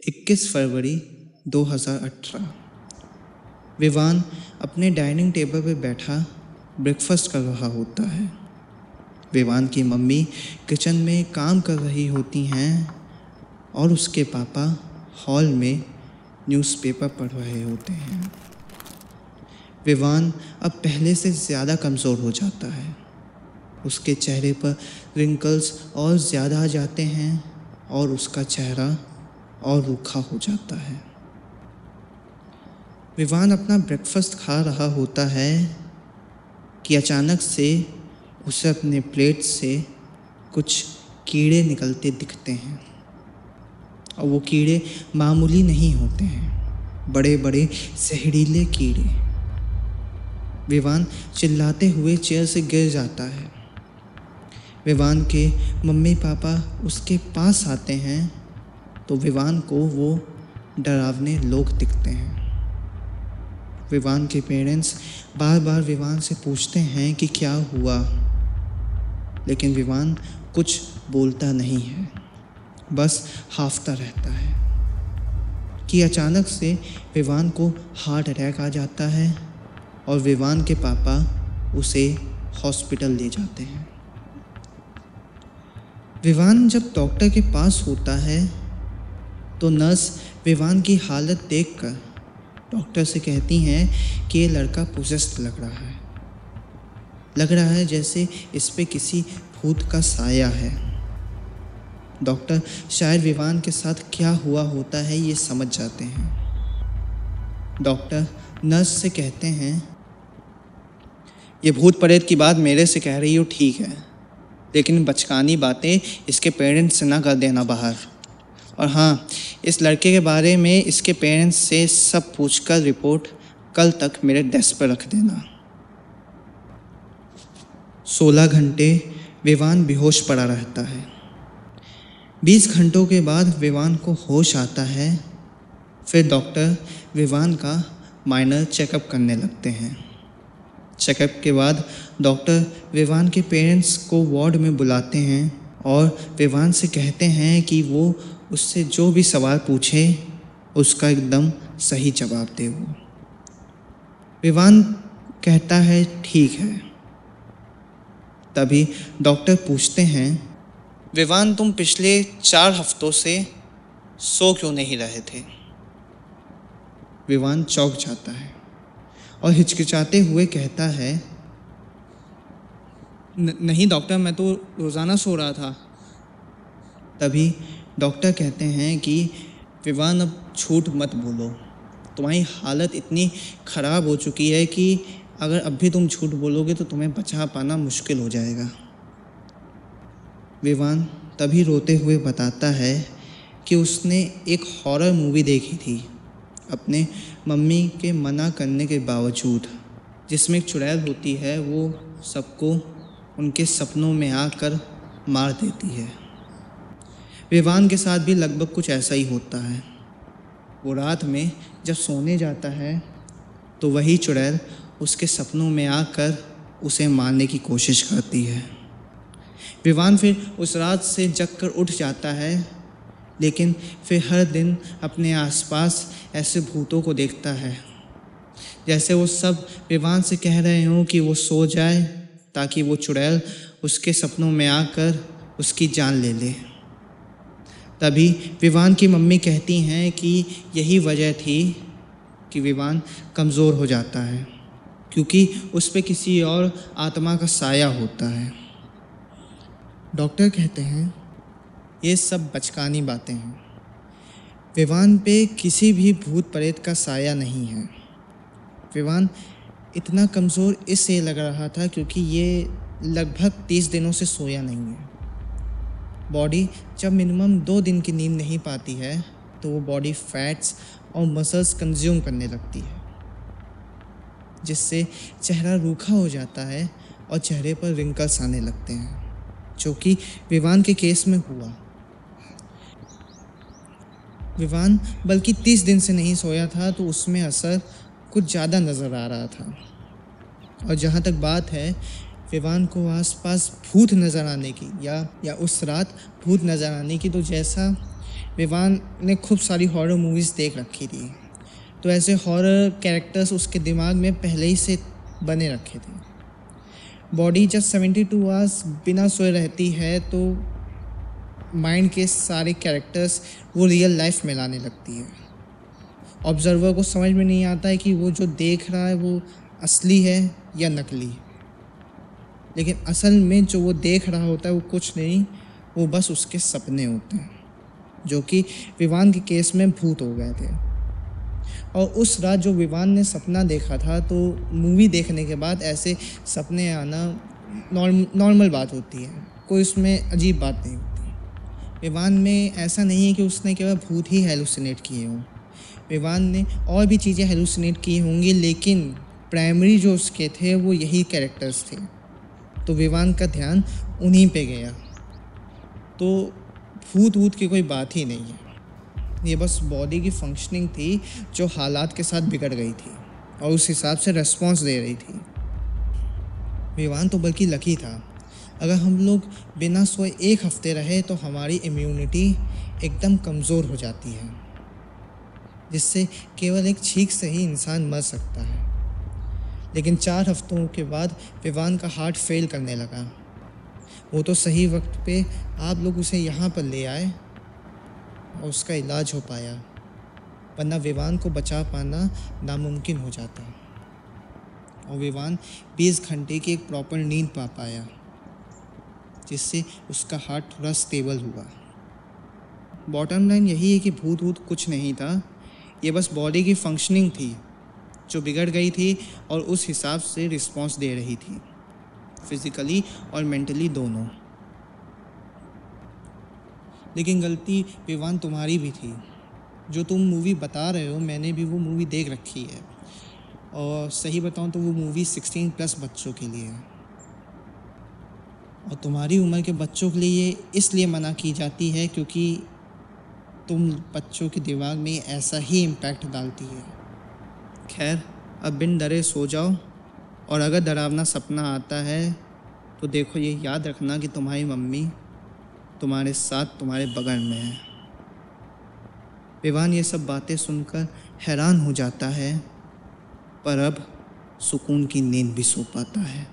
21 फरवरी 2018 विवान अपने dining table पर बैठा ब्रेकफास्ट कर रहा होता है। विवान की मम्मी किचन में काम कर रही होती हैं और उसके पापा हॉल में न्यूज़पेपर पढ़ रहे होते हैं। विवान अब पहले से ज़्यादा कमज़ोर हो जाता है। उसके चेहरे पर रिंकल्स और ज़्यादा आ जाते हैं और उसका चेहरा और रूखा हो जाता है। विवान अपना ब्रेकफास्ट खा रहा होता है कि अचानक से उसे अपने प्लेट से कुछ कीड़े निकलते दिखते हैं। और वो कीड़े मामूली नहीं होते हैं। बड़े बड़े जहरीले कीड़े। विवान चिल्लाते हुए चेयर से गिर जाता है। विवान के मम्मी पापा उसके पास आते हैं तो विवान को वो डरावने लोग दिखते हैं। विवान के पेरेंट्स बार बार विवान से पूछते हैं कि क्या हुआ। लेकिन विवान कुछ बोलता नहीं है। बस हाफता रहता है कि अचानक से विवान को हार्ट अटैक आ जाता है और विवान के पापा उसे हॉस्पिटल ले जाते हैं। विवान जब डॉक्टर के पास होता है तो नर्स विवान की हालत देखकर डॉक्टर से कहती हैं कि ये लड़का पोजेस्ट लग रहा है। लग रहा है जैसे इस पे किसी भूत का साया है। डॉक्टर, शायद विवान के साथ क्या हुआ होता है ये समझ जाते हैं। डॉक्टर, नर्स से कहते हैं, ये भूत प्रेत की बात मेरे से कह रही हो, ठीक है। लेकिन बचकानी बातें इसके पेरेंट्स से ना कर देना बाहर। और हाँ इस लड़के के बारे में इसके पेरेंट्स से सब पूछकर रिपोर्ट कल तक मेरे डेस्क पर रख देना। सोलह घंटे विवान बेहोश पड़ा रहता है। बीस घंटों के बाद विवान को होश आता है, फिर डॉक्टर विवान का माइनर चेकअप करने लगते हैं। चेकअप के बाद डॉक्टर विवान के पेरेंट्स को वार्ड में बुलाते हैं और विवान से कहते हैं कि वो उससे जो भी सवाल पूछे, उसका एकदम सही जवाब दे वो। विवान कहता है, ठीक है। तभी डॉक्टर पूछते हैं, विवान, तुम पिछले चार हफ्तों से सो क्यों नहीं रहे थे? विवान चौंक जाता है और हिचकिचाते हुए कहता है, "न- नहीं डॉक्टर, मैं तो रोज़ाना सो रहा था। तभी डॉक्टर कहते हैं कि, विवान, अब झूठ मत बोलो। तुम्हारी हालत इतनी ख़राब हो चुकी है कि, अगर अब भी तुम झूठ बोलोगे तो तुम्हें बचा पाना मुश्किल हो जाएगा। विवान तभी रोते हुए बताता है कि उसने एक हॉरर मूवी देखी थी, अपने मम्मी के मना करने के बावजूद, जिसमें एक चुड़ैल होती है, वो सबको उनके सपनों में आकर मार देती है। विवान के साथ भी लगभग कुछ ऐसा ही होता है। वो रात में जब सोने जाता है तो वही चुड़ैल उसके सपनों में आकर उसे मारने की कोशिश करती है। विवान फिर उस रात से जग कर उठ जाता है, लेकिन फिर हर दिन अपने आसपास ऐसे भूतों को देखता है। जैसे वो सब विवान से कह रहे हों कि वो सो जाए, ताकि वो चुड़ैल उसके सपनों में आकर उसकी जान ले ले। तभी विवान की मम्मी कहती हैं कि यही वजह थी कि विवान कमज़ोर हो जाता है, क्योंकि उस पर किसी और आत्मा का साया होता है। डॉक्टर कहते हैं, ये सब बचकानी बातें हैं। विवान पे किसी भी भूत प्रेत का साया नहीं है। विवान इतना कमज़ोर इससे लग रहा था क्योंकि ये लगभग तीस दिनों से सोया नहीं है। बॉडी जब मिनिमम दो दिन की नींद नहीं पाती है तो वो बॉडी फैट्स और मसल्स कंज्यूम करने लगती है, जिससे चेहरा रूखा हो जाता है और चेहरे पर रिंकल्स आने लगते हैं, जो कि विवान के केस में हुआ। विवान बल्कि तीस दिन से नहीं सोया था तो उसमें असर कुछ ज़्यादा नज़र आ रहा था। और जहाँ तक बात है विवान को आसपास भूत नज़र आने की, या या उस रात भूत नज़र आने की। तो जैसा विवान ने खूब सारी हॉरर मूवीज़ देख रखी थी तो ऐसे हॉरर कैरेक्टर्स उसके दिमाग में पहले ही से बने रखे थे। बॉडी जब सेवेंटी टू आवर्स बिना सोए रहती है तो माइंड के सारे कैरेक्टर्स वो रियल लाइफ में लाने लगती है। ऑब्जर्वर को समझ में नहीं आता है कि वो जो देख रहा है वो असली है या नकली लेकिन असल में जो वो देख रहा होता है वो कुछ नहीं, वो बस उसके सपने होते हैं, जो कि विवान के केस में भूत हो गए थे। और उस रात जो विवान ने सपना देखा था तो मूवी देखने के बाद ऐसे सपने आना नॉर्मल बात होती है, कोई उसमें अजीब बात नहीं होती। विवान में ऐसा नहीं है कि उसने केवल भूत ही हेलुसिनेट किए हों। विवान ने और भी चीज़ें हेलुसिनेट की होंगी, लेकिन प्राइमरी जो उसके थे, वो यही कैरेक्टर्स थे। तो विवान का ध्यान उन्हीं पे गया। तो भूत वूत की कोई बात ही नहीं है। ये बस बॉडी की फंक्शनिंग थी, जो हालात के साथ बिगड़ गई थी और उस हिसाब से रेस्पॉन्स दे रही थी। विवान तो बल्कि लकी था। अगर हम लोग बिना सोए एक हफ़्ते रहे तो हमारी इम्यूनिटी एकदम कमज़ोर हो जाती है, जिससे केवल एक छींक से ही इंसान मर सकता है। लेकिन चार हफ्तों के बाद विवान का हार्ट फेल करने लगा। वो तो सही वक्त पे आप लोग उसे यहाँ पर ले आए और उसका इलाज हो पाया, वरना विवान को बचा पाना नामुमकिन हो जाता। और विवान 20 घंटे की एक प्रॉपर नींद पा पाया, जिससे उसका हार्ट थोड़ा स्टेबल हुआ। बॉटम लाइन यही है कि भूत भूत कुछ नहीं था, ये बस बॉडी की फंक्शनिंग थी। जो बिगड़ गई थी और उस हिसाब से रिस्पॉन्स दे रही थी फिज़िकली और मेंटली दोनों। लेकिन गलती विवान तुम्हारी भी थी। जो तुम मूवी बता रहे हो, मैंने भी वो मूवी देख रखी है। और सही बताऊँ तो वो मूवी सिक्सटीन प्लस बच्चों के लिए। है और तुम्हारी उम्र के बच्चों के लिए इसलिए मना की जाती है क्योंकि तुम बच्चों के दिमाग में ऐसा ही इम्पैक्ट डालती है। खैर, अब बिन डरे सो जाओ। और अगर डरावना सपना आता है तो देखो ये याद रखना कि तुम्हारी मम्मी तुम्हारे साथ तुम्हारे बगल में है। विवान ये सब बातें सुनकर हैरान हो जाता है, पर अब सुकून की नींद भी सो पाता है।